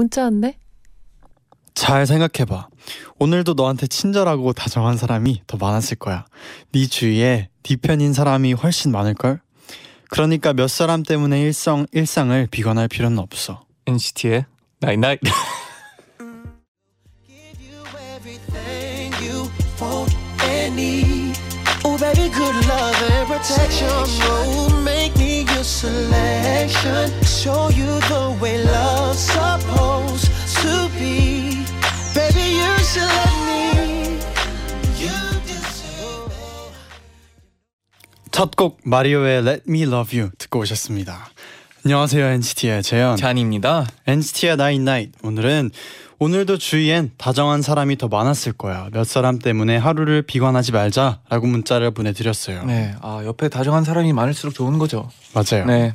문자 왔네. 잘 생각해봐. 오늘도 너한테 친절하고 다정한 사람이 더 많았을 거야. 네 주위에 네 편인 사람이 훨씬 많을걸? 그러니까 몇 사람 때문에 일상, 일상을 비관할 필요는 없어. NCT의 Night Night. Give you good love and protection. Oh, make me your selection. Show you the way love's supposed to be. Baby, you should let me. You deserve. 첫곡 마리오의 Let Me Love You 듣고 오셨습니다. 안녕하세요 NCT의 재현. 잔입니다. NCT의 Night Night. 오늘은 오늘도 주위엔 다정한 사람이 더 많았을 거야. 몇 사람 때문에 하루를 비관하지 말자라고 문자를 보내드렸어요. 네, 아 옆에 다정한 사람이 많을수록 좋은 거죠. 맞아요. 네,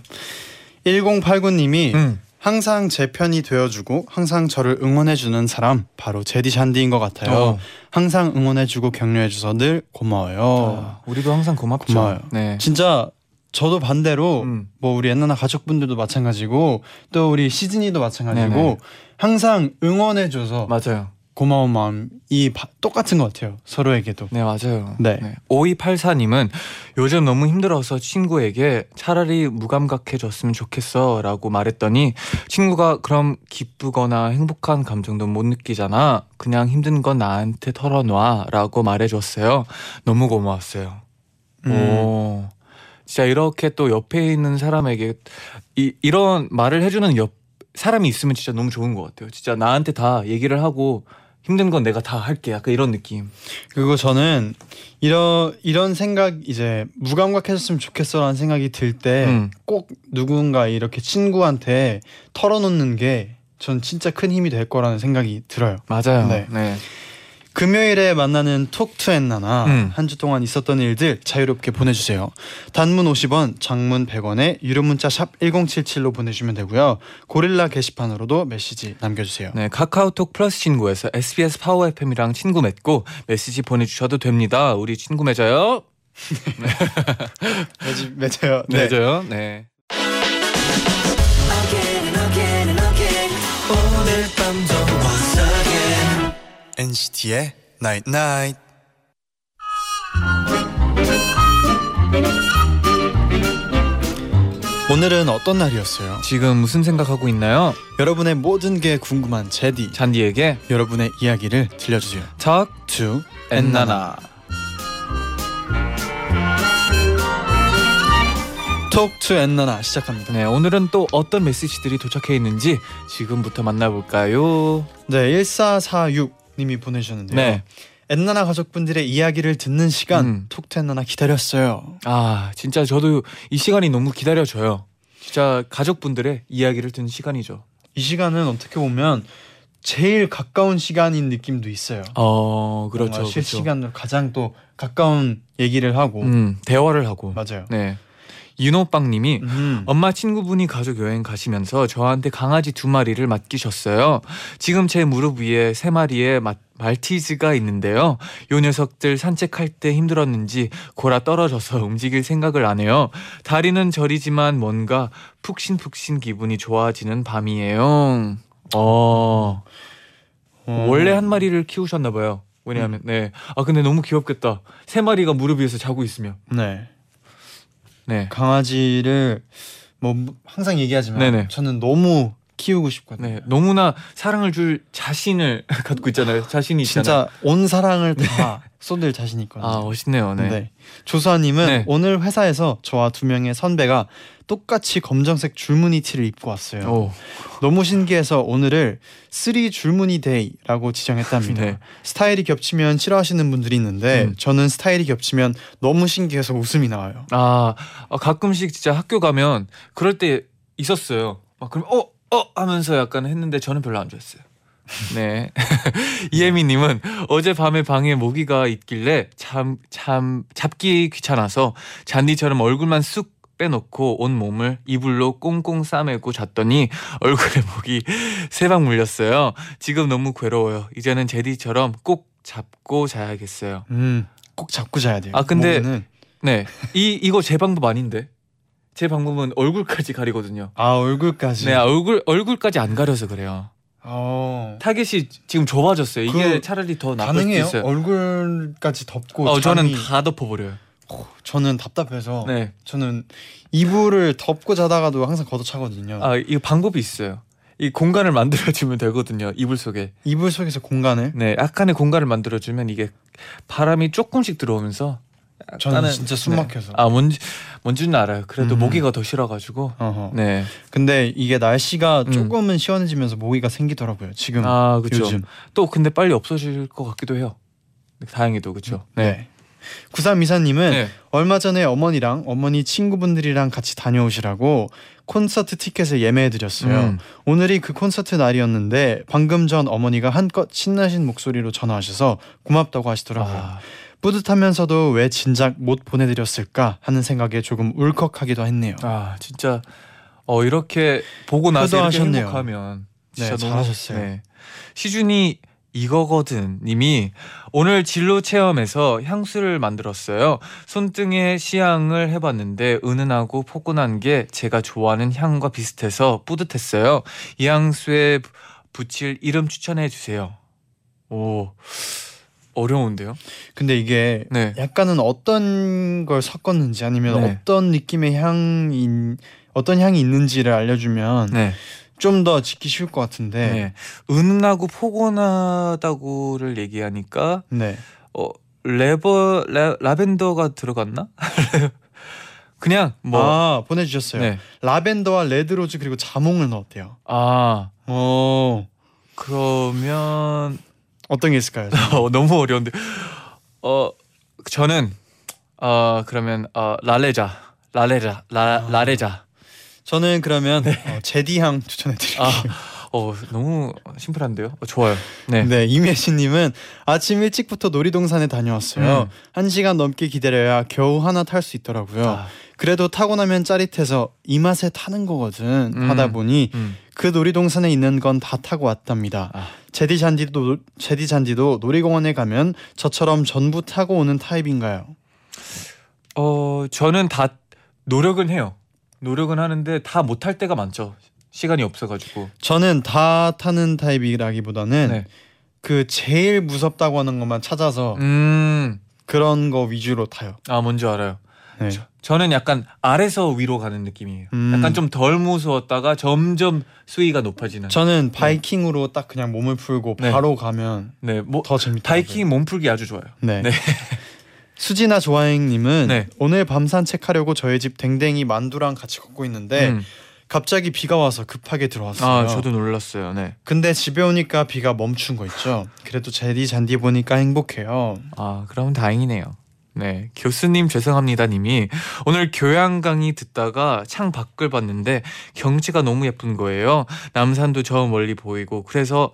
1089님이 음, 항상 제 편이 되어주고 항상 저를 응원해주는 사람 바로 제디 샨디인 것 같아요. 어. 항상 응원해주고 격려해줘서 늘 고마워요. 아, 우리도 항상 고맙죠. 고마워요. 네, 진짜 저도 반대로 음. 뭐 우리 옛날 가족분들도 마찬가지고 또 우리 시즈니도 마찬가지고 네네. 항상 응원해줘서 맞아요. 고마운 마음이 바- 똑같은 것 같아요. 서로에게도. 네, 맞아요. 네. 5284님은 요즘 너무 힘들어서 친구에게 차라리 무감각해졌으면 좋겠어 라고 말했더니 친구가 그럼 기쁘거나 행복한 감정도 못 느끼잖아. 그냥 힘든 건 나한테 털어놔 라고 말해줬어요. 너무 고마웠어요. 음. 오. 진짜 이렇게 또 옆에 있는 사람에게 이, 이런 말을 해주는 옆 사람이 있으면 진짜 너무 좋은 것 같아요. 진짜 나한테 다 얘기를 하고 힘든 건 내가 다 할게. 약간 이런 느낌. 그리고 저는 이런 이런 생각 이제 무감각해졌으면 좋겠어라는 생각이 들때 음. 꼭 누군가 이렇게 친구한테 털어놓는 게 전 진짜 큰 힘이 될 거라는 생각이 들어요. 맞아요. 네. 네. 금요일에 만나는 톡투앤나나 음. 한주 동안 있었던 일들 자유롭게 보내주세요. 단문 50원, 장문 100원에 유료 문자 샵 #1077로 보내주면 되고요. 고릴라 게시판으로도 메시지 남겨주세요. 네, 카카오톡 플러스 친구에서 SBS 파워 FM이랑 친구 맺고 메시지 보내주셔도 됩니다. 우리 친구 맺어요. 매지 매져요. 맺어요. 네. NCT의 Night Night. 오늘은 어떤 날이었어요? 지금 무슨 생각하고 있나요? 여러분의 모든 게 궁금한 제디. 잔디에게 여러분의 이야기를 들려주세요. talk to 엔나나. talk to 엔나나 시작합니다. 네, 오늘은 또 어떤 메시지들이 도착해 있는지 지금부터 만나볼까요? 네, 1446 님이 보내주셨는데요. 네. 엔나나 가족분들의 이야기를 듣는 시간 음. talk to 엔나나 기다렸어요. 아, 진짜 저도 이 시간이 너무 기다려져요. 진짜 가족분들의 이야기를 듣는 시간이죠. 이 시간은 어떻게 보면 제일 가까운 시간인 느낌도 있어요. 어, 그렇죠. 그렇죠. 실시간으로 가장 또 가까운 얘기를 하고 음, 대화를 하고. 맞아요. 네. 윤호빵님이 음. 엄마 친구분이 가족 여행 가시면서 저한테 강아지 두 마리를 맡기셨어요. 지금 제 무릎 위에 세 마리의 마- 말티즈가 있는데요. 요 녀석들 산책할 때 힘들었는지 골아 떨어져서 움직일 생각을 안 해요. 다리는 저리지만 뭔가 푹신푹신 기분이 좋아지는 밤이에요. 어, 어. 원래 한 마리를 키우셨나 봐요. 왜냐하면 네. 아 근데 너무 귀엽겠다. 세 마리가 무릎 위에서 자고 있으면. 네 네. 강아지를 뭐 항상 얘기하지만 네네. 저는 너무 키우고 싶거든요. 네, 너무나 사랑을 줄 자신을 갖고 있잖아요. 자신이 있잖아요. 진짜 온 사랑을 다 쏟을 자신 있거든요. 아 멋있네요. 네. 네. 조수아님은 네. 오늘 회사에서 저와 두 명의 선배가 똑같이 검정색 줄무늬 티를 입고 왔어요. 오, 너무 신기해서 오늘을 three 줄무늬 day라고 지정했답니다. 네. 스타일이 겹치면 싫어하시는 분들이 있는데 음. 저는 스타일이 겹치면 너무 신기해서 웃음이 나와요. 아 아, 가끔씩 진짜 학교 가면 그럴 때 있었어요. 막 그럼 어어 하면서 약간 했는데 저는 별로 안 좋았어요. 네. 이혜미님은 어젯밤에 방에 모기가 있길래 참, 참, 잡기 귀찮아서 잔디처럼 얼굴만 쑥 빼놓고 온 몸을 이불로 꽁꽁 싸매고 잤더니 얼굴에 모기 세방 물렸어요. 지금 너무 괴로워요. 이제는 제디처럼 꼭 잡고 자야겠어요. 음, 꼭 잡고 자야 돼요. 아, 근데- 모기는. 네. 이, 이거 제 방법 아닌데? 제 방법은 얼굴까지 가리거든요. 아 얼굴까지. 네, 얼굴, 얼굴까지 안 가려서 그래요. 어. 타겟이 지금 좁아졌어요. 이게 그 차라리 더 나쁠 가능해요? 있어요. 얼굴까지 덮고. 어, 저는 잠이- 다 덮어버려요. 저는 답답해서 네. 저는 이불을 덮고 자다가도 항상 걷어차거든요. 아, 이거 방법이 있어요. 이 공간을 만들어주면 되거든요. 이불 속에. 이불 속에서 공간을 네, 약간의 공간을 만들어주면 이게 바람이 조금씩 들어오면서. 저는 진짜 숨 네. 막혀서. 아, 뭔지 뭔지는 알아요. 그래도 음. 모기가 더 싫어가지고. 어허. 네. 근데 이게 날씨가 음. 조금은 시원해지면서 모기가 생기더라고요. 지금 아, 그렇죠. 또 근데 빨리 없어질 것 같기도 해요. 다행히도 그렇죠. 네. 구삼 이사님은 네. 얼마 전에 어머니랑 어머니 친구분들이랑 같이 다녀오시라고 콘서트 티켓을 예매해드렸어요. 음. 오늘이 그 콘서트 날이었는데 방금 전 어머니가 한껏 신나신 목소리로 전화하셔서 고맙다고 하시더라고요. 아, 뿌듯하면서도 왜 진작 못 보내드렸을까 하는 생각에 조금 울컥하기도 했네요. 아, 진짜 어 이렇게 보고 나서 이렇게. 행복하면 진짜 네, 너무 잘하셨어요. 네. 시준이 이거거든 님이 오늘 진로 체험에서 향수를 만들었어요. 손등에 시향을 해봤는데 은은하고 포근한 게 제가 좋아하는 향과 비슷해서 뿌듯했어요. 이 향수에 부- 붙일 이름 추천해 주세요. 오 어려운데요? 근데 이게 네. 약간은 어떤 걸 섞었는지 아니면 네. 어떤 느낌의 향인 어떤 향이 있는지를 알려주면 네. 좀 더 짓기 쉬울 것 같은데 네. 은은하고 포근하다고를 얘기하니까 네. 어 레버 라, 라벤더가 들어갔나? 그냥 뭐 아 보내주셨어요. 네. 라벤더와 red rose 그리고 자몽을 넣었대요. 아 어 그러면 어떤 게 있을까요? 어, 너무 어려운데 어 저는 어 그러면 어 라레자 라레자 라 라레자 저는 그러면 어, 제디향 추천해드릴게요. 아 어 너무 심플한데요? 어, 좋아요. 네. 네, 이매신님은 아침 일찍부터 놀이동산에 다녀왔어요. 음. 한 시간 넘게 기다려야 겨우 하나 탈 수 있더라고요. 아, 그래도 타고 나면 짜릿해서 이 맛에 타는 거거든 음. 하다 보니 음. 그 놀이동산에 있는 건 다 타고 왔답니다. 아. 제디 잔디도 제디 잔디도 놀이공원에 가면 저처럼 전부 타고 오는 타입인가요? 어 저는 다 노력은 해요. 노력은 하는데 다 못할 때가 많죠. 시간이 없어가지고. 저는 다 타는 타입이라기보다는 네. 그 제일 무섭다고 하는 것만 찾아서 음. 그런 거 위주로 타요. 아 뭔지 알아요. 네. 저, 저는 약간 아래서 위로 가는 느낌이에요. 음. 약간 좀 덜 무서웠다가 점점 수위가 높아지는. 저는 바이킹으로 딱 그냥 몸을 풀고 네. 바로 가면 네, 뭐더 재밌다. 바이킹 몸 풀기 아주 좋아요. 네. 네. 수지나 조아행님은 네. 오늘 밤 산책하려고 저희 집 댕댕이 만두랑 같이 걷고 있는데 음. 갑자기 비가 와서 급하게 들어왔어요. 아 저도 놀랐어요. 네. 근데 집에 오니까 비가 멈춘 거 있죠. 그래도 제디 잔디 보니까 행복해요. 아 그럼 다행이네요. 네 교수님 죄송합니다 님이 오늘 교양 강의 듣다가 창 밖을 봤는데 경치가 너무 예쁜 거예요. 남산도 저 멀리 보이고 그래서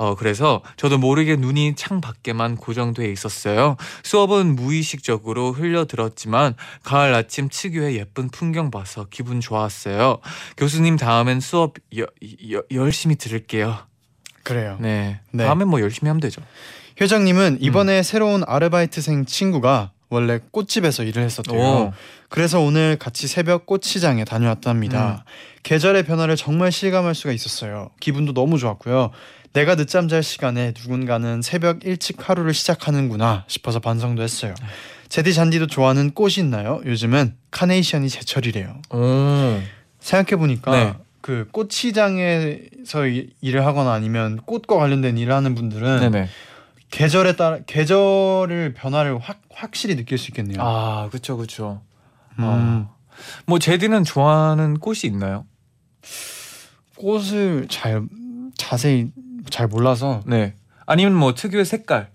어 그래서 저도 모르게 눈이 창 밖에만 고정돼 있었어요. 수업은 무의식적으로 흘려 들었지만 가을 아침 특유의 예쁜 풍경 봐서 기분 좋았어요. 교수님 다음엔 수업 여, 여, 열심히 들을게요. 그래요. 네. 네. 다음엔 뭐 열심히 하면 되죠. 효정님은 이번에 음. 새로운 아르바이트생 친구가 원래 꽃집에서 일을 했었대요. 오. 그래서 오늘 같이 새벽 꽃시장에 다녀왔답니다. 계절의 변화를 정말 실감할 수가 있었어요. 기분도 너무 좋았고요. 내가 늦잠 잘 시간에 누군가는 새벽 일찍 하루를 시작하는구나 싶어서 반성도 했어요. 제디 잔디도 좋아하는 꽃이 있나요? 요즘은 카네이션이 제철이래요. 오. 생각해 보니까 네. 그 꽃시장에서 이- 일을 하거나 아니면 꽃과 관련된 일을 하는 분들은 네네. 계절에 따라 계절을 변화를 확 확실히 느낄 수 있겠네요. 아, 그렇죠, 그렇죠. 음, 뭐 제디는 좋아하는 꽃이 있나요? 꽃을 잘 자세히 잘 몰라서 네. 아니면 뭐 특유의 색깔.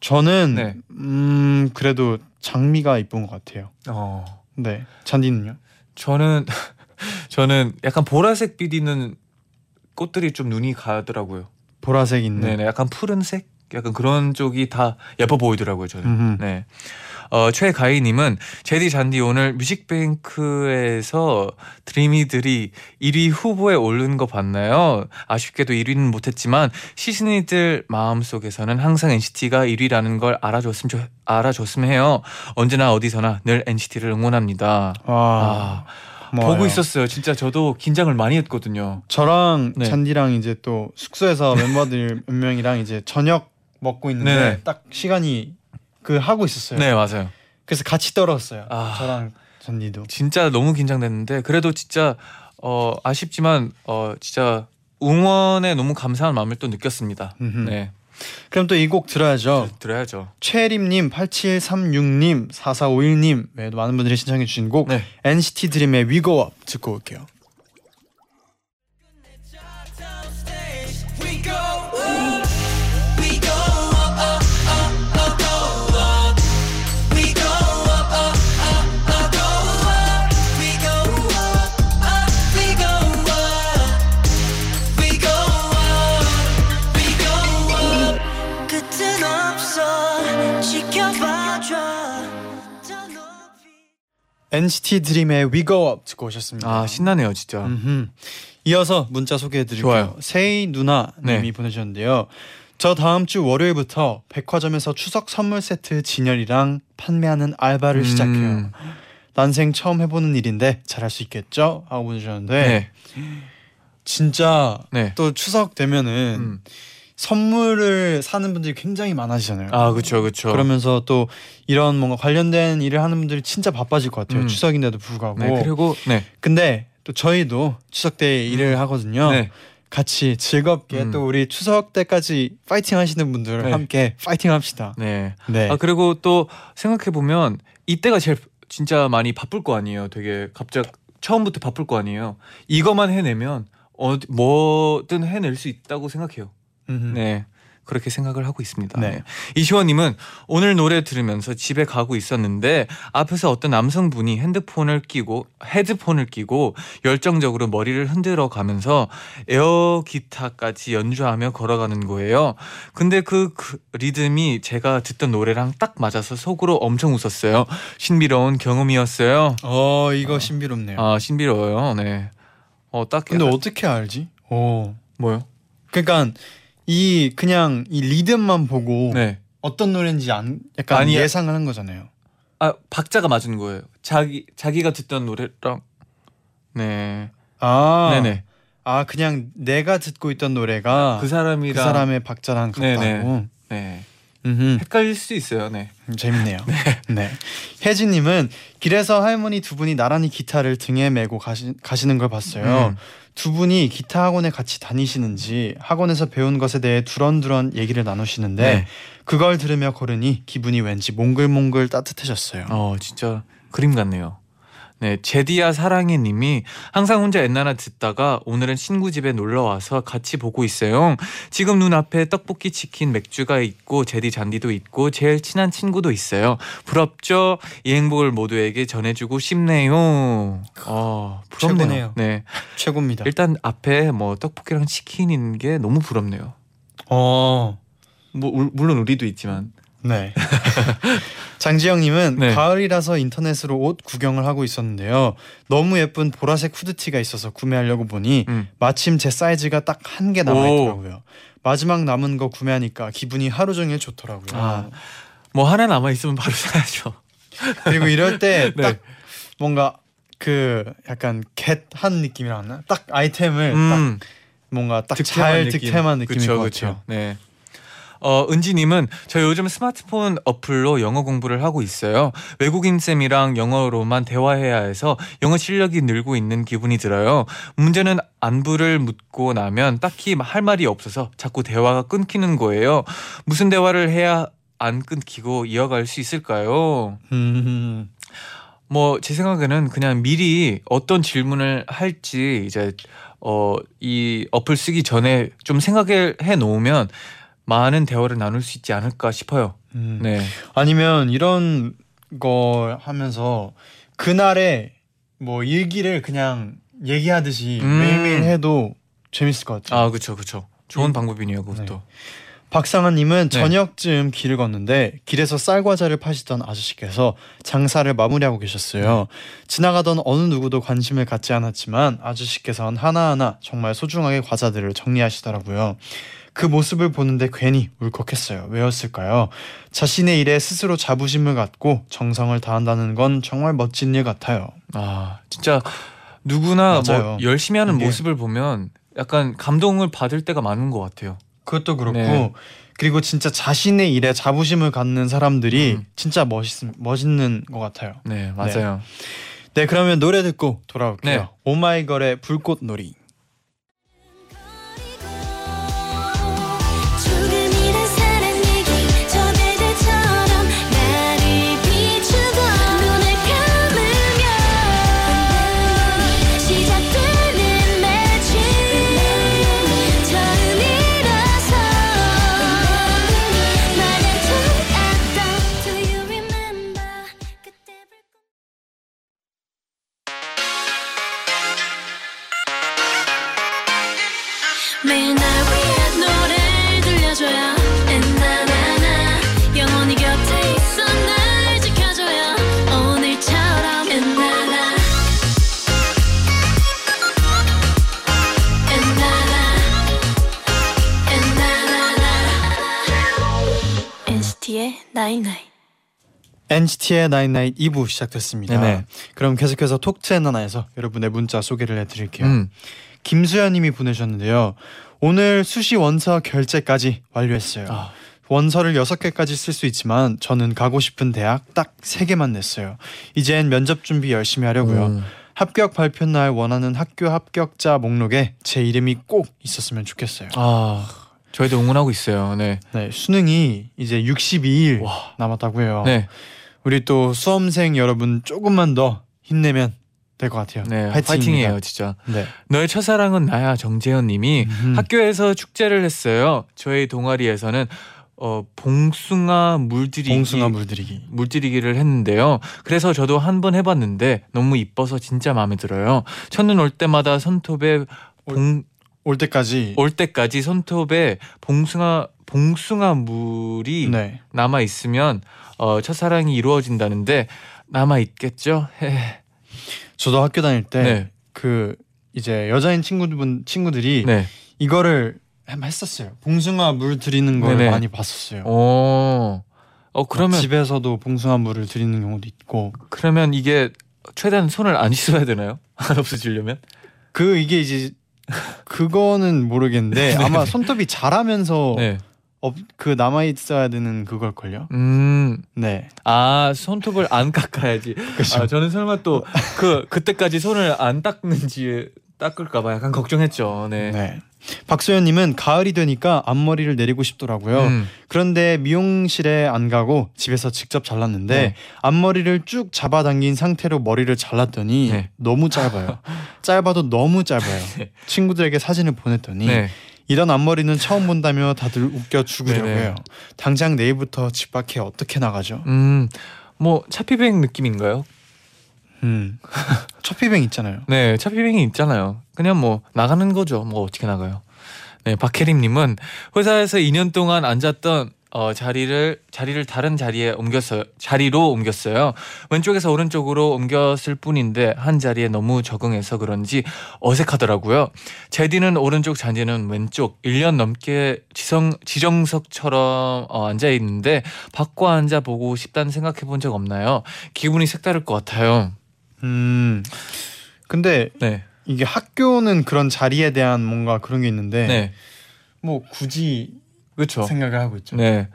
저는 네. 음 그래도 장미가 이쁜 것 같아요. 어. 네, 잔디는요? 저는 저는 약간 보라색 비디는 꽃들이 좀 눈이 가더라고요. 보라색 있는. 네네, 약간 푸른색, 약간 그런 쪽이 다 예뻐 보이더라고요 저는. 음흠. 네. 어, 최가희님은 제디 잔디 오늘 뮤직뱅크에서 드리미들이 1위 후보에 오른 거 봤나요? 아쉽게도 1위는 못했지만 시즌이들 마음 속에서는 항상 NCT가 1위라는 걸 알아줬으면 좋- 알아줬으면 해요. 언제나 어디서나 늘 NCT를 응원합니다. 와. 아, 고마워요. 보고 있었어요. 진짜 저도 긴장을 많이 했거든요. 저랑 네. 잔디랑 이제 또 숙소에서 멤버들 몇 명이랑 이제 저녁 먹고 있는데 네네. 딱 시간이 그 하고 있었어요. 네, 맞아요. 그래서 같이 떨었어요. 아. 저랑 잔디도. 진짜 너무 긴장됐는데 그래도 진짜 어 아쉽지만 어 진짜 응원에 너무 감사한 마음을 또 느꼈습니다. 음흠. 네. 그럼 또 이 곡 들어야죠. 들 어야죠. 최림님, 8736님, 4451님 외에도 많은 분들이 신청해 주신 곡 네. NCT 드림의 Up 듣고 올게요. NCT 드림의 We Go Up 듣고 오셨습니다. 아 신나네요 진짜. 음흠. 이어서 문자 소개해드릴게요. 세이 누나님이 네. 보내주셨는데요. 저 다음 주 월요일부터 백화점에서 추석 선물 세트 진열이랑 판매하는 알바를 음, 시작해요. 난생 처음 해보는 일인데 잘할 수 있겠죠? 하고 보내주셨는데 네. 진짜 네. 또 추석 되면은 음. 선물을 사는 분들이 굉장히 많아지잖아요. 아 그렇죠 그렇죠. 그러면서 또 이런 뭔가 관련된 일을 하는 분들이 진짜 바빠질 것 같아요. 음. 추석인데도 불구하고. 네 그리고 네. 근데 또 저희도 추석 때 일을 하거든요. 네. 같이 즐겁게 음. 또 우리 추석 때까지 파이팅 하시는 분들 네. 함께 파이팅 합시다. 네. 네. 아 그리고 또 생각해 보면 이때가 제일 진짜 많이 바쁠 거 아니에요. 되게 갑작 처음부터 바쁠 거 아니에요. 이것만 해내면 어 뭐든 해낼 수 있다고 생각해요. 음흠. 네. 그렇게 생각을 하고 있습니다. 네. 네. 이시원님은 오늘 노래 들으면서 집에 가고 있었는데 앞에서 어떤 남성분이 핸드폰을 끼고 헤드폰을 끼고 열정적으로 머리를 흔들어 가면서 에어 기타까지 연주하며 걸어가는 거예요. 근데 그, 그 리듬이 제가 듣던 노래랑 딱 맞아서 속으로 엄청 웃었어요. 신비로운 경험이었어요. 어 이거 신비롭네요. 아 신비로워요. 네. 어딱 근데 어떻게 알지? 어. 뭐요? 그러니까 이 그냥 이 리듬만 보고 네. 어떤 노래인지 안 약간 아니, 예상을 한 거잖아요. 아 박자가 맞은 거예요. 자기 자기가 듣던 노래랑 네. 아, 네네. 아 그냥 내가 듣고 있던 노래가 그 그, 사람이랑 사람의 박자랑 같다고. 네네. 네. 음흠. 헷갈릴 수 있어요. 네. 음, 재밌네요. 네. 혜진님은 길에서 할머니 두 분이 나란히 기타를 등에 메고 가시, 가시는 걸 봤어요. 음. 두 분이 기타 학원에 같이 다니시는지 학원에서 배운 것에 대해 두런두런 얘기를 나누시는데 네. 그걸 들으며 걸으니 기분이 왠지 몽글몽글 따뜻해졌어요. 어 진짜 그림 같네요. 네, 제디야 사랑해 님이 항상 혼자 엔나나 듣다가 오늘은 친구 집에 놀러 와서 같이 보고 있어요. 지금 눈 앞에 떡볶이, 치킨, 맥주가 있고 제디 잔디도 있고 제일 친한 친구도 있어요. 부럽죠? 이 행복을 모두에게 전해주고 싶네요. 어, 부럽네요. 최고네요. 네, 최고입니다. 일단 앞에 뭐 떡볶이랑 치킨인 게 너무 부럽네요. 어. 뭐 울- 물론 우리도 있지만 네. 장지영님은 네. 가을이라서 인터넷으로 옷 구경을 하고 있었는데요. 너무 예쁜 보라색 후드티가 있어서 구매하려고 보니 음. 마침 제 사이즈가 딱 한 개 남아 있더라고요. 마지막 남은 거 구매하니까 기분이 하루 종일 좋더라고요. 아. 뭐 하나 남아 있으면 바로 사야죠. 그리고 이럴 때 딱 네. 뭔가 그 약간 겟한 느낌이라나? 딱 아이템을 딱 음. 뭔가 딱 잘. 득템한 느낌일 그쵸, 것 그쵸. 같아요. 네. 어, 은지님은 저 요즘 스마트폰 어플로 영어 공부를 하고 있어요. 외국인 쌤이랑 영어로만 대화해야 해서 영어 실력이 늘고 있는 기분이 들어요. 문제는 안부를 묻고 나면 딱히 할 말이 없어서 자꾸 대화가 끊기는 거예요. 무슨 대화를 해야 안 끊기고 이어갈 수 있을까요? 음. 뭐제 생각에는 그냥 미리 어떤 질문을 할지 이제 어 이 어플 쓰기 전에 좀 생각해 놓으면 많은 대화를 나눌 수 있지 않을까 싶어요. 음. 네. 아니면 이런 거 하면서 그날의 뭐 일기를 그냥 얘기하듯이 음. 매일매일 해도 재밌을 것 같아요. 아 그쵸 그쵸. 좋은 방법이네요 그것도. 박상아 님은 네. 저녁쯤 길을 걷는데 길에서 쌀과자를 파시던 아저씨께서 장사를 마무리하고 계셨어요. 지나가던 어느 누구도 관심을 갖지 않았지만 아저씨께서는 하나하나 정말 소중하게 과자들을 정리하시더라고요. 그 모습을 보는데 괜히 울컥했어요. 왜였을까요? 자신의 일에 스스로 자부심을 갖고 정성을 다한다는 건 정말 멋진 일 같아요. 아 진짜 누구나 맞아요. 뭐 열심히 하는 이게- 모습을 보면 약간 감동을 받을 때가 많은 것 같아요. 그것도 그렇고 네. 그리고 진짜 자신의 일에 자부심을 갖는 사람들이 음. 진짜 멋있 멋있는 것 같아요. 네 맞아요. 네 그러면 노래 듣고 돌아올게요. 네. 오마이걸의 불꽃놀이. NCT의 night night NCT의 나인나잇 2부 시작됐습니다. 네네. 그럼 계속해서 talk to 엔나나에서 여러분의 문자 소개를 해드릴게요. 음. 김수현님이 보내셨는데요. 오늘 수시 원서 결제까지 완료했어요. 아. 원서를 6개까지 쓸 수 있지만 저는 가고 싶은 대학 딱 3개만 냈어요. 이젠 면접 준비 열심히 하려고요. 음. 합격 발표 날 원하는 학교 합격자 목록에 제 이름이 꼭 있었으면 좋겠어요. 아 저희도 응원하고 있어요. 네. 네, 수능이 이제 62일 와. 남았다고 해요. 네. 우리 또 수험생 여러분 조금만 더 힘내면 될 것 같아요. 네. 파이팅이에요 진짜. 네. 너의 첫사랑은 나야 정재현님이 음. 학교에서 축제를 했어요. 저희 동아리에서는 어 봉숭아 물들이기 봉숭아 물들이기. 물들이기를 했는데요. 그래서 저도 한 번 해봤는데 너무 이뻐서 진짜 마음에 들어요. 첫눈 올 때마다 손톱에 봉, 올 때까지 올 때까지 손톱에 봉숭아 봉숭아 물이 네. 남아 있으면 어, 첫사랑이 이루어진다는데 남아 있겠죠? 저도 학교 다닐 때 네, 그 이제 여자인 친구분 친구들이 네. 이거를 했었어요. 봉숭아 물 드리는 걸 네네. 많이 봤었어요. 어, 어 그러면 집에서도 봉숭아 물을 드리는 경우도 있고 그러면 이게 최대한 손을 안 씻어야 되나요? 안 없어지려면? 그 이게 이제 그거는 모르겠는데 아마 손톱이 자라면서 네. 업, 그 남아 있어야 되는 그걸 걸요. 음, 네. 아 손톱을 안 깎아야지. 아 저는 설마 또 그 그때까지 손을 안 닦는지 닦을까봐 약간 걱정했죠. 네. 네. 박소연님은 가을이 되니까 앞머리를 내리고 싶더라고요. 음, 그런데 미용실에 안 가고 집에서 직접 잘랐는데 네. 앞머리를 쭉 잡아당긴 상태로 머리를 잘랐더니 네. 너무 짧아요. 짧아도 너무 짧아요. 네. 친구들에게 사진을 보냈더니 네. 이런 앞머리는 처음 본다며 다들 웃겨 죽으려고 네네. 해요. 당장 내일부터 집 밖에 어떻게 나가죠? 음, 뭐 차피뱅 느낌인가요? 음. 첫피뱅 있잖아요. 네, 차피뱅이 있잖아요. 그냥 뭐 나가는 거죠. 뭐 어떻게 나가요? 네, 박혜림님은 회사에서 2년 동안 앉았던 어, 자리를 자리를 다른 자리에 옮겼어요. 자리로 옮겼어요. 왼쪽에서 오른쪽으로 옮겼을 뿐인데 한 자리에 너무 적응해서 그런지 어색하더라고요. 제디는 오른쪽, 잔디는 왼쪽. 1년 넘게 지성 지정석처럼 어, 앉아 있는데 바꿔 앉아 보고 싶다는 생각해 본 적 없나요? 기분이 색다를 것 같아요. 음. 근데 네, 이게 학교는 그런 자리에 대한 뭔가 그런 게 있는데 네, 뭐 굳이 그렇죠. 생각을 하고 있죠. 네.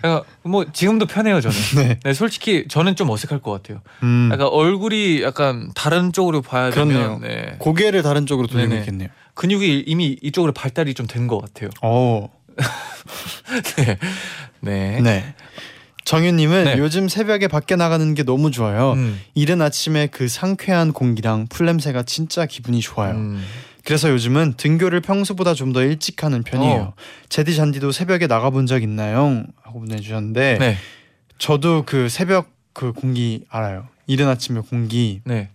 그러니까 뭐 지금도 편해요 저는. 네. 네, 솔직히 저는 좀 어색할 것 같아요. 음. 약간 얼굴이 약간 다른 쪽으로 봐야 그렇네요. 되면 네. 고개를 다른 쪽으로 돌리고. 있겠네요. 근육이 이미 이쪽으로 발달이 좀 된 것 같아요. 어. 네. 네. 네. 정윤님은 네. 요즘 새벽에 밖에 나가는 게 너무 좋아요. 음. 이른 아침에 그 상쾌한 공기랑 풀냄새가 진짜 기분이 좋아요. 음. 그래서 요즘은 등교를 평소보다 좀 더 일찍 하는 편이에요. 어. 제디 잔디도 새벽에 나가본 적 있나요? 하고 보내주셨는데 네. 저도 그 새벽 그 공기 알아요. 이른 아침에 공기 네.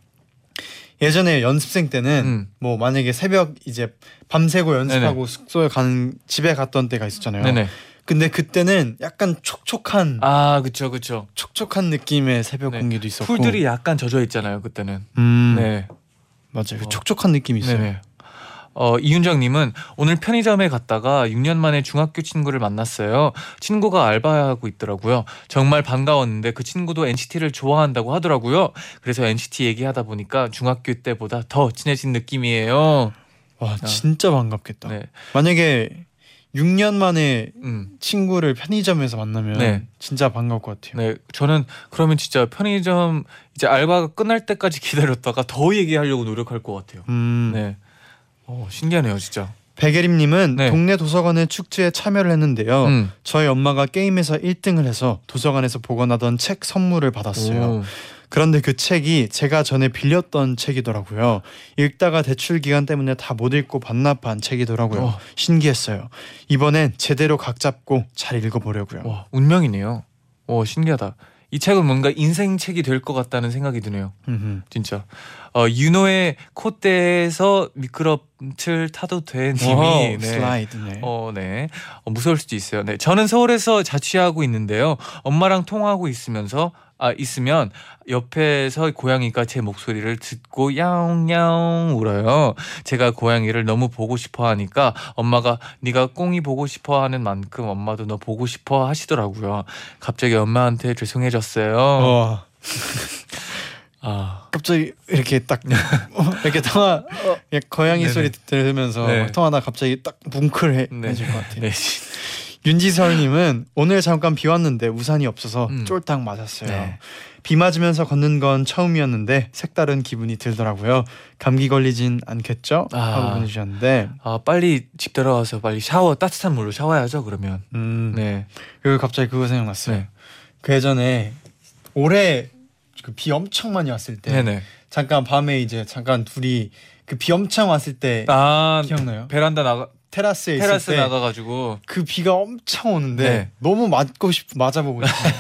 예전에 연습생 때는 음. 뭐 만약에 새벽 이제 밤새고 연습하고 숙소에 가는 집에 갔던 때가 있었잖아요. 네네. 근데 그때는 약간 촉촉한 아 그쵸 그쵸. 촉촉한 느낌의 새벽 네. 공기도 있었고 풀들이 약간 젖어 있잖아요 그때는. 음, 네. 맞아요. 그 어. 촉촉한 느낌이 있어요. 네네. 어, 이윤정님은 오늘 편의점에 갔다가 6년 만에 중학교 친구를 만났어요. 친구가 알바하고 있더라고요. 정말 반가웠는데 그 친구도 NCT를 좋아한다고 하더라고요. 그래서 NCT 얘기하다 보니까 중학교 때보다 더 친해진 느낌이에요. 와 진짜 반갑겠다. 아. 네, 만약에 6년 만에 음, 친구를 편의점에서 만나면 네. 진짜 반가울 것 같아요. 네, 저는 그러면 진짜 편의점 이제 알바가 끝날 때까지 기다렸다가 더 얘기하려고 노력할 것 같아요. 음, 네, 어, 신기하네요, 진짜. 백예림님은 네. 동네 도서관의 축제에 참여를 했는데요. 음. 저희 엄마가 게임에서 1등을 해서 도서관에서 보관하던 책 선물을 받았어요. 오. 그런데 그 책이 제가 전에 빌렸던 책이더라고요. 읽다가 대출 기간 때문에 다 못 읽고 반납한 책이더라고요. 어. 신기했어요. 이번엔 제대로 각 잡고 잘 읽어보려고요. 와, 운명이네요. 오, 신기하다. 이 책은 뭔가 인생 책이 될 것 같다는 생각이 드네요. 음흠. 진짜. 어, 윤호의 콧대에서 미끄럼틀 타도 돼 님이 네. 슬라이드. 네. 어, 네. 어, 무서울 수도 있어요. 네. 저는 서울에서 자취하고 있는데요. 엄마랑 통화하고 있으면서 아 있으면 옆에서 고양이가 제 목소리를 듣고 야옹야옹 울어요. 제가 고양이를 너무 보고 싶어 하니까 엄마가 네가 꽁이 보고 싶어 하는 만큼 엄마도 너 보고 싶어 하시더라고요. 갑자기 엄마한테 죄송해졌어요. 와, 아. 갑자기 이렇게 딱 어, 이렇게 통화 예, 고양이 네네. 소리 들으면서 네. 막 통화하다 갑자기 딱 뭉클해 네. 것 같아요. 네. 윤지설님은 오늘 잠깐 비 왔는데 우산이 없어서 음. 쫄딱 맞았어요. 네. 비 맞으면서 걷는 건 처음이었는데 색다른 기분이 들더라고요. 감기 걸리진 않겠죠? 아. 하고 보내주셨는데 아, 빨리 집 들어가서 빨리 샤워 따뜻한 물로 샤워해야죠, 그러면. 음, 네. 그리고 갑자기 그거 생각났어요. 네. 그 예전에 올해 그 비 엄청 많이 왔을 때 네, 네. 잠깐 밤에 이제 잠깐 둘이 그 비 엄청 왔을 때 아, 기억나요? 베란다 나가 테라스에 있을 테라스 때 나가 가지고 그 비가 엄청 오는데 네. 너무 맞고 싶 맞아보고 싶어요.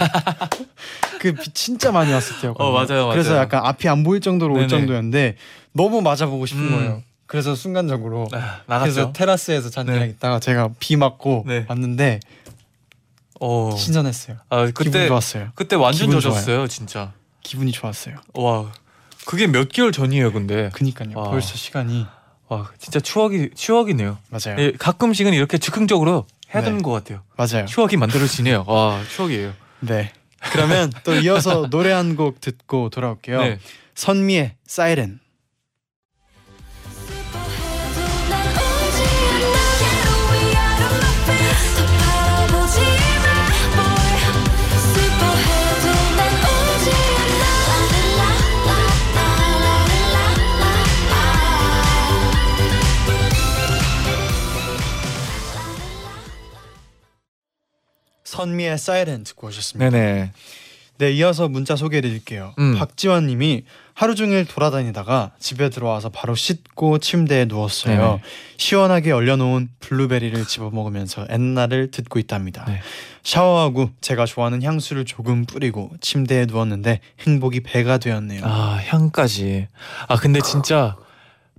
그비 진짜 많이 왔을 때였거든요. 어, 맞아요, 그래서 맞아요. 약간 앞이 안 보일 정도로 올 네네. 정도였는데 너무 맞아보고 싶은 음. 거예요. 그래서 순간적으로 아, 그래서 나갔죠. 테라스에서 잔디랑 네. 있다가 제가 비 맞고 네. 왔는데 어. 신선했어요. 아, 기분 그때 좋았어요. 그때 완전 기분 젖었어요, 진짜. 기분이 좋았어요. 와. 그게 몇 개월 전이에요, 근데. 그니까요. 와. 벌써 시간이 와, 진짜 추억이 추억이네요. 맞아요. 예, 가끔씩은 이렇게 즉흥적으로 해야 네. 되는 것 같아요. 맞아요. 추억이 만들어지네요. 와, 추억이에요. 네. 그러면 또 이어서 노래 한 곡 듣고 돌아올게요. 네. 선미의 사이렌. 선미의 사이렌 듣고 오셨습니다. 네네. 네, 이어서 문자 소개해 드릴게요. 음. 박지원 님이 하루 종일 돌아다니다가 집에 들어와서 바로 씻고 침대에 누웠어요. 네네. 시원하게 얼려놓은 블루베리를 집어 먹으면서 엔나를 듣고 있답니다. 네. 샤워하고 제가 좋아하는 향수를 조금 뿌리고 침대에 누웠는데 행복이 배가 되었네요. 아, 향까지. 아, 근데 진짜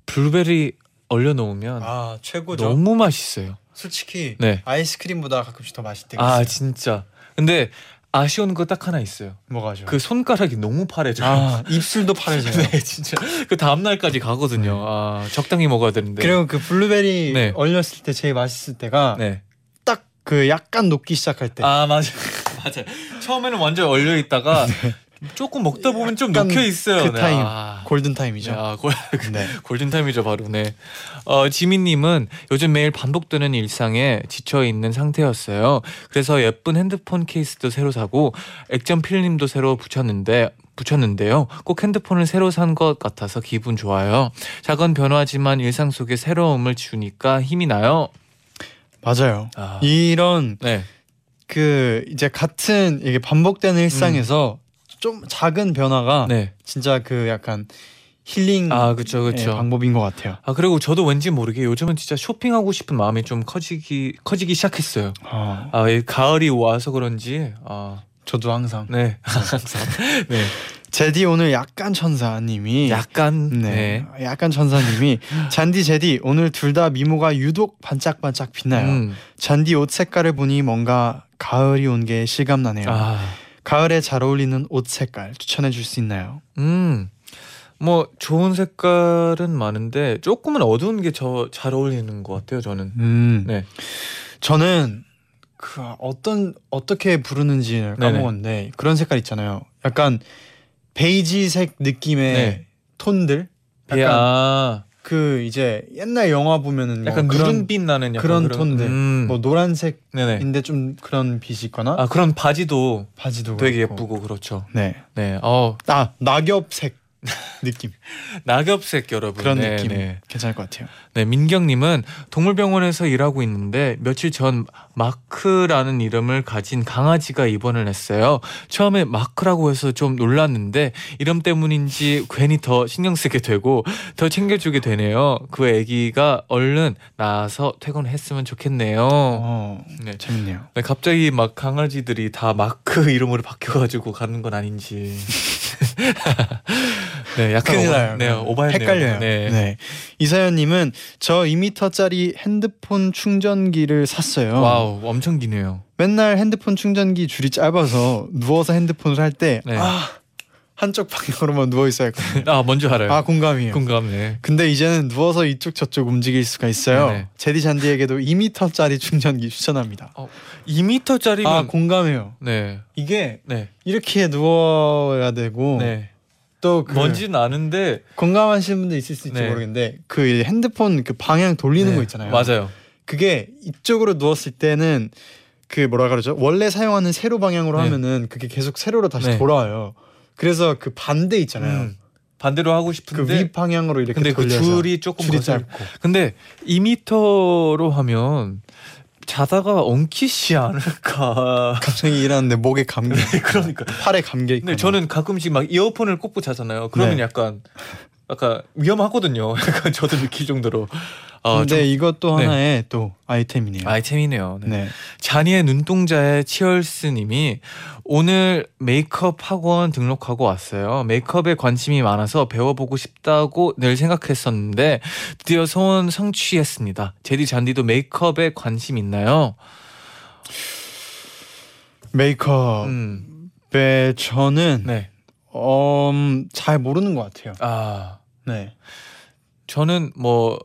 블루베리 얼려 놓으면 아, 최고죠. 너무 맛있어요. 솔직히 네. 아이스크림보다 가끔씩 더 때가 아. 진짜. 근데 아쉬운 거 딱 하나 있어요. 뭐가죠? 그 손가락이 너무 파래져요. 아, 입술도 파래져요. 네, 진짜. 그 다음 날까지 가거든요. 아, 적당히 먹어야 되는데. 그리고 그 블루베리 네. 얼렸을 때 제일 맛있을 때가 네. 딱 그 약간 녹기 시작할 때. 아, 맞아. 맞아. 처음에는 완전 얼려 있다가 조금 먹다 보면 좀 녹혀 있어요. 그 타임. 아, 골든 타임이죠. 야, 골, 네. 골든 타임이죠, 바로. 네. 어, 지민님은 요즘 매일 반복되는 일상에 지쳐 있는 상태였어요. 그래서 예쁜 핸드폰 케이스도 새로 사고 액정 필름도 새로 붙였는데 붙였는데요. 꼭 핸드폰을 새로 산 것 같아서 기분 좋아요. 작은 변화지만 일상 속에 새로움을 주니까 힘이 나요. 맞아요. 아, 이런 네. 그 이제 같은 이게 반복되는 일상에서 좀 작은 변화가 음. 네. 진짜 그 약간 힐링 아, 그쵸, 그쵸. 방법인 것 같아요. 아 그리고 저도 왠지 모르게 요즘은 진짜 쇼핑하고 싶은 마음이 좀 커지기 커지기 시작했어요. 아, 아, 이 가을이 와서 그런지 아, 저도 항상 네. 항상. 네. 제디 오늘 약간 천사님이 약간 네, 네. 약간 천사님이 잔디 제디 오늘 둘 다 미모가 유독 반짝반짝 빛나요. 음. 잔디 옷 색깔을 보니 뭔가 가을이 온 게 실감나네요. 아. 가을에 잘 어울리는 옷 색깔 추천해 줄 수 있나요? 음. 뭐 좋은 색깔은 많은데 조금은 어두운 게 저 잘 어울리는 것 같아요. 저는. 음. 네. 저는 그 어떤 어떻게 부르는지 까먹었는데 그런 색깔 있잖아요. 약간 베이지색 느낌의 네. 톤들. 약간 아, 그 이제 옛날 영화 보면은 뭐 약간 그런 누른빛 나는 약간 그런 톤들. 음. 뭐 노란색인데 네네. 좀 그런 빛이 있거나 아 그런 바지도 바지도 되게 그렇고. 예쁘고 그렇죠. 네. 네. 어아 낙엽색 느낌 낙엽색 여러분. 그런 네, 느낌 네. 괜찮을 것 같아요. 네, 민경님은 동물병원에서 일하고 있는데 며칠 전 마크라는 이름을 가진 강아지가 입원을 했어요. 처음에 마크라고 해서 좀 놀랐는데 이름 때문인지 괜히 더 신경 쓰게 되고 더 챙겨주게 되네요. 그 아기가 얼른 나와서 퇴근했으면 좋겠네요. 어, 네. 재밌네요. 네, 갑자기 막 강아지들이 다 마크 이름으로 바뀌어가지고 가는 건 아닌지. 네, 약간 큰일 오바, 나요. 네, 오바했네요. 헷갈려요. 네. 네. 이사연님은 저 2m짜리 핸드폰 충전기를 샀어요. 와우, 엄청 기네요. 맨날 핸드폰 충전기 줄이 짧아서 누워서 핸드폰을 할때 네. 아, 한쪽 방향으로만 누워 있어야 했거든요. 아, 뭔지 알아요. 아 공감이에요. 공감네. 근데 이제는 누워서 이쪽 저쪽 움직일 수가 있어요. 네네. 제디 잔디에게도 2m짜리 충전기 추천합니다. 2m짜리면 아 공감해요. 네. 이게 네. 이렇게 누워야 되고 네. 또 그 뭔지는 아는데 공감하시는 분들 있을 수 있지 네. 모르겠는데 그 핸드폰 그 방향 돌리는 네, 거 있잖아요. 맞아요. 그게 이쪽으로 누웠을 때는 그 뭐라 그러죠? 원래 사용하는 세로 방향으로 네. 하면은 그게 계속 세로로 다시 네. 돌아와요. 그래서 그 반대 있잖아요. 음. 반대로 하고 그 싶은데 위 방향으로 이렇게 근데 그 돌려서 줄이 조금 줄이 짧고 근데 2m로 하면 자다가 엉키지 않을까. 갑자기 일하는데 목에 감겨 그러니까. 팔에 있고 근데 저는 가끔씩 막 이어폰을 꽂고 자잖아요. 그러면 네. 약간 약간 위험하거든요. 약간 저도 느낄 정도로. 아, 근데 좀 이것도 네. 하나의 또 아이템이네요. 아이템이네요. 네. 네. 잔이의 눈동자의 치얼스님이 오늘 메이크업 학원 등록하고 왔어요. 메이크업에 관심이 많아서 배워보고 싶다고 늘 생각했었는데 드디어 소원 성취했습니다. 제디 잔디도 메이크업에 관심 있나요? 메이크업에 음, 저는 네. 음, 잘 모르는 것 같아요. 아, 네. 저는 뭐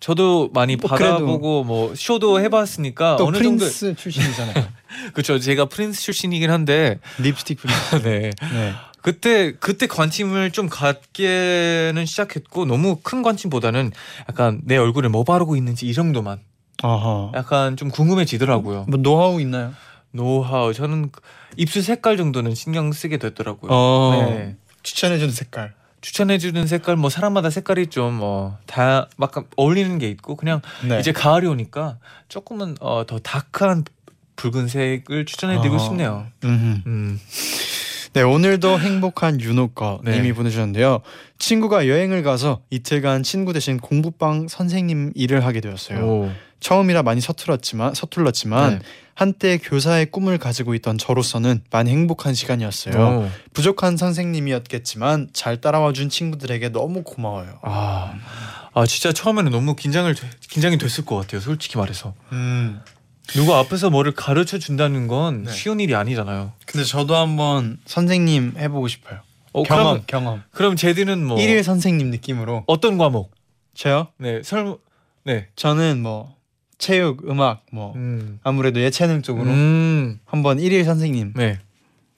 저도 많이 뭐 받아보고 뭐 쇼도 해봤으니까 또 어느 프린스 출신이잖아요. 정도 그렇죠. 제가 프린스 출신이긴 한데 립스틱 프린스. 네. 네. 그때 그때 관심을 좀 갖게는 시작했고 너무 큰 관심보다는 약간 내 얼굴에 뭐 바르고 있는지 이 정도만 아하. 약간 좀 궁금해지더라고요. 뭐 노하우 있나요? 노하우 저는 그 입술 색깔 정도는 신경 쓰게 되더라고요. 어. 네. 추천해주는 색깔. 추천해주는 색깔 뭐 사람마다 색깔이 좀뭐다 막 어울리는 게 있고 그냥 네. 이제 가을이 오니까 조금은 어, 더 다크한 붉은색을 추천해드리고 어. 싶네요. 음흠. 음. 네 오늘도 행복한 윤호거 네. 님이 보내주셨는데요. 친구가 여행을 가서 이틀간 친구 대신 공부방 선생님 일을 하게 되었어요. 오. 처음이라 많이 서툴었지만 서툴렀지만 네. 한때 교사의 꿈을 가지고 있던 저로서는 많이 행복한 시간이었어요. 오. 부족한 선생님이었겠지만 잘 따라와 준 친구들에게 너무 고마워요. 아, 아 진짜 처음에는 너무 긴장을 돼- 긴장이 됐을 것 같아요. 솔직히 말해서 음. 누가 앞에서 뭐를 가르쳐 준다는 건 네. 쉬운 일이 아니잖아요. 근데 저도 한번 선생님 해보고 싶어요. 어, 경험 그럼 경험. 그럼 제디는 뭐 일일 선생님 느낌으로. 어떤 과목? 저요? 네, 설 네. 저는 뭐 체육, 음악 뭐 음. 아무래도 예체능 쪽으로 음. 한번 일일 선생님 네.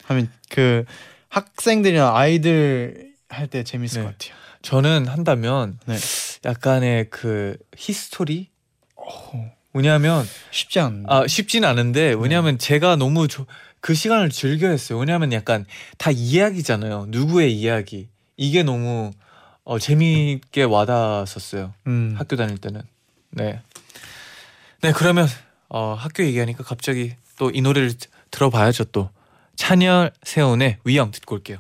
하면 그 학생들이나 아이들 할 때 재밌을 네. 것 같아요. 저는 한다면 네. 약간의 그 history 왜냐하면 쉽지 않은데. 아 쉽진 않은데 왜냐하면 제가 너무 조, 그 시간을 즐겨했어요. 왜냐하면 약간 다 이야기잖아요. 누구의 이야기 이게 너무 어, 재미있게 와닿았었어요. 음. 학교 다닐 때는 네. 네 그러면 어, 학교 얘기하니까 갑자기 또 이 노래를 드- 들어봐야죠 또 찬열 세훈의 위영 듣고 올게요.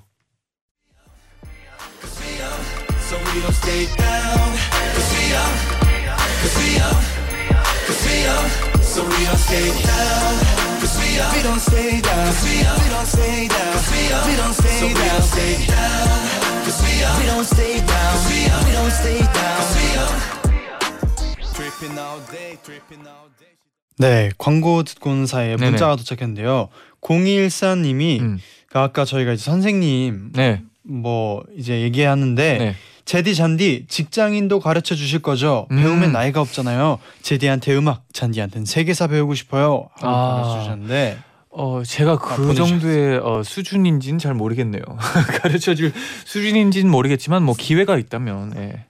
네, 광고 듣고 온 사이에 네네. 문자가 도착했는데요. 0214님이 음. 아까 저희가 이제 선생님 네. 뭐 이제 얘기하는데 네. 제디 잔디 직장인도 가르쳐 주실 거죠? 음. 배우면 나이가 없잖아요. 제디한테 음악, 잔디한테는 세계사 배우고 싶어요. 하고 아. 보내주셨는데 어 제가 그 아. 정도의 어, 수준인지는 잘 모르겠네요. 가르쳐 줄 수준인지는 모르겠지만 뭐 기회가 있다면 네,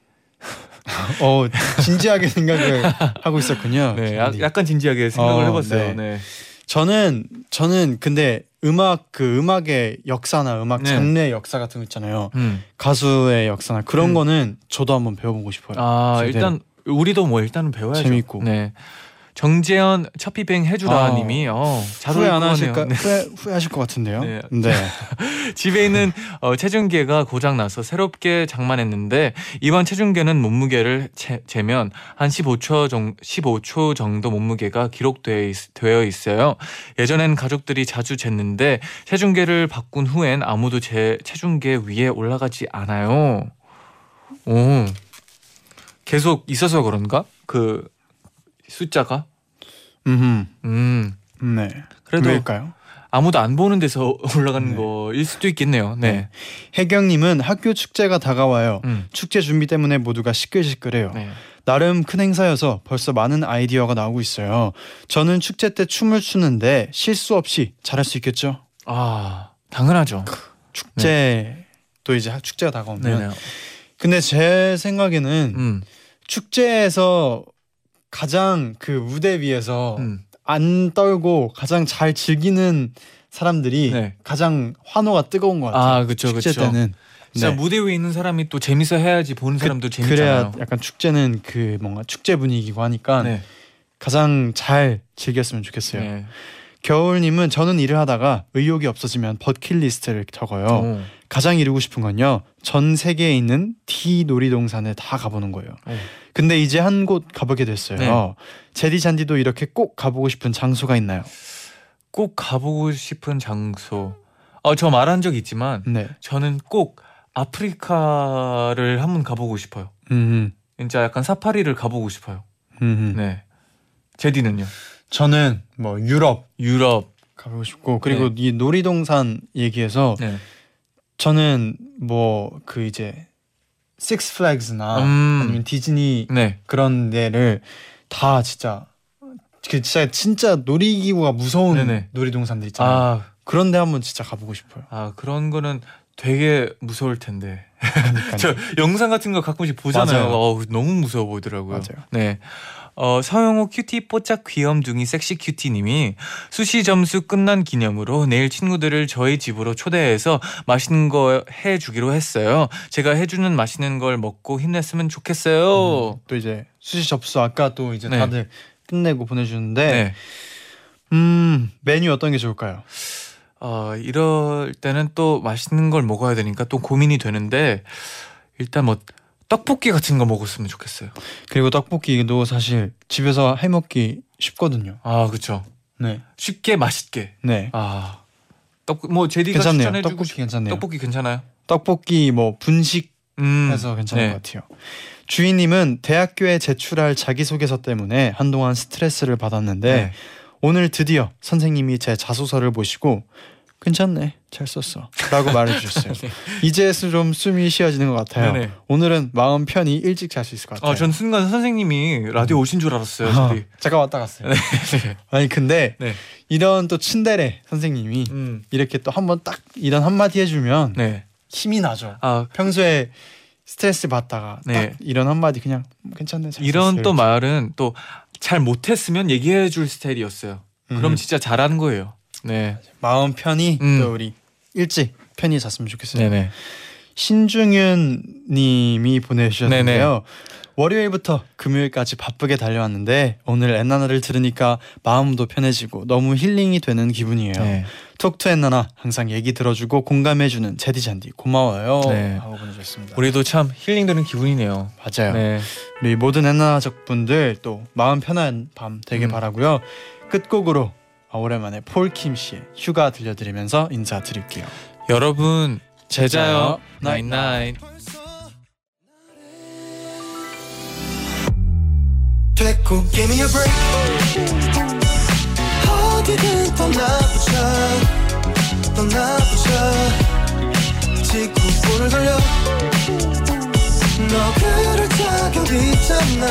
어 진지하게 생각을 하고 있었군요. 네 야. 약간 진지하게 생각을 어, 해봤어요. 네. 네. 저는 저는 근데 음악 그 음악의 역사나 음악 네. 장르의 역사 같은 거 있잖아요. 음. 가수의 역사나 그런 음. 거는 저도 한번 배워보고 싶어요. 아 제대로. 일단 우리도 뭐 일단은 배워야죠. 재밌고. 네. 정재현 첫비뱅 해주라 아. 님이 어, 잘 후회 안것 하실까? 같네요. 후회 후회하실 것 같은데요. 네. 네. 집에 있는 어, 체중계가 고장 나서 새롭게 장만했는데 이번 체중계는 몸무게를 재, 재면 한 15초 정 15초 정도 몸무게가 기록되어 있, 있어요. 예전엔 가족들이 자주 쟀는데 체중계를 바꾼 후엔 아무도 제 체중계 위에 올라가지 않아요. 오. 계속 있어서 그런가? 그 숫자가? 음. 음. 네. 그래도 왜일까요? 아무도 안 보는 데서 올라가는 네. 거일 수도 있겠네요. 네. 네. 혜경님은 학교 축제가 다가와요. 음. 축제 준비 때문에 모두가 시끌시끌해요. 네. 나름 큰 행사여서 벌써 많은 아이디어가 나오고 있어요. 저는 축제 때 춤을 추는데 실수 없이 잘할 수 있겠죠? 아 당연하죠. 축제 또 이제 축제가 다가오면 네네. 근데 제 생각에는 음, 축제에서 가장 그 무대 위에서 음. 안 떨고 가장 잘 즐기는 사람들이 네. 가장 환호가 뜨거운 것 같아요. 아 그쵸 축제 그쵸. 때는 진짜 네. 무대 위에 있는 사람이 또 재밌어 해야지 보는 사람도 그, 래야 재밌잖아요. 약간 축제는 그 뭔가 축제 분위기고 하니까 네. 가장 잘 즐겼으면 좋겠어요. 네. 겨울님은 저는 일을 하다가 의욕이 없어지면 버킷리스트를 적어요. 오. 가장 이루고 싶은 건요. 전 세계에 있는 D 놀이동산에 다 가보는 거예요. 오. 근데 이제 한 곳 가보게 됐어요. 네. 제디 잔디도 이렇게 꼭 가보고 싶은 장소가 있나요? 꼭 가보고 싶은 장소. 어 저 말한 적 있지만 네. 저는 꼭 아프리카를 한번 가보고 싶어요. 음, 진짜 약간 사파리를 가보고 싶어요. 음. 네. 제디는요? 저는 뭐 유럽 유럽. 가보고 싶고 그리고 이 놀이동산 얘기해서 네. 저는 뭐 그 이제 Six Flags나 음. 아니면 디즈니 네. 그런 데를 다 진짜 그 진짜 진짜 놀이기구가 무서운 네네. 놀이동산들 있잖아요. 아, 그런 데 한번 진짜 가보고 싶어요. 아 그런 거는 되게 무서울 텐데. 저 영상 같은 거 가끔씩 보잖아요. 맞아요. 어우, 너무 무서워 보이더라고요. 맞아요. 네. 어, 서영호 cutie 뽀짝 귀염둥이 섹시 cutie님이 수시 점수 끝난 기념으로 내일 친구들을 저희 집으로 초대해서 맛있는 거 해주기로 했어요. 제가 해주는 맛있는 걸 먹고 힘냈으면 좋겠어요. 또 이제 수시 접수 아까 또 이제 네. 다들 끝내고 보내주는데 네. 음 메뉴 어떤 게 좋을까요? 어, 이럴 때는 또 맛있는 걸 먹어야 되니까 또 고민이 되는데 일단 뭐 떡볶이 같은 거 먹었으면 좋겠어요. 그리고 떡볶이도 사실 집에서 해 먹기 쉽거든요. 아, 그렇죠. 네, 쉽게 맛있게. 네 아. 떡, 뭐 제디가 괜찮네요. 추천해주고 떡볶이 싶- 괜찮네요. 떡볶이 괜찮아요? 떡볶이 뭐 분식해서 음. 괜찮은 네. 것 같아요. 주인님은 대학교에 제출할 자기소개서 때문에 한동안 스트레스를 받았는데 네. 오늘 드디어 선생님이 제 자소서를 보시고 괜찮네 잘 썼어 라고 말해주셨어요 이제 좀 숨이 쉬어지는 것 같아요 네네. 오늘은 마음 편히 일찍 잘 수 있을 것 같아요 아, 전 순간 선생님이 라디오 오신 줄 알았어요. 아. 잠깐 왔다 갔어요 네. 아니 근데 네. 이런 또 츤데레 선생님이 음. 이렇게 또 한번 딱 이런 한마디 해주면 네. 힘이 나죠 아, 평소에 스트레스 받다가 네. 딱 이런 한마디 그냥 괜찮네 잘 이런 썼어요. 또 말은 또 잘 못했으면 얘기해 줄 스타일이었어요. 그럼 음. 진짜 잘하는 거예요. 네. 마음 편히 음. 또 우리 일찍 편히 잤으면 좋겠어요 네네. 신중윤 님이 보내주셨는데요. 월요일부터 금요일까지 바쁘게 달려왔는데 오늘 엔나나를 들으니까 마음도 편해지고 너무 힐링이 되는 기분이에요. 네. 톡투 엔나나 항상 얘기 들어주고 공감해주는 제디 잔디 고마워요. 네. 하고 보내주셨습니다. 우리도 참 힐링되는 기분이네요. 맞아요. 네. 우리 모든 엔나나적 분들 또 마음 편한 밤 되게 음. 바라고요. 끝곡으로 아, 오랜만에 폴킴 씨의 휴가 들려드리면서 인사드릴게요. 여러분 제자요. 나인 나인나인 됐고 give me a break. 어디든 떠나보자. 떠나보자. 지구 볼을 돌려. 너 그럴 자격 있잖아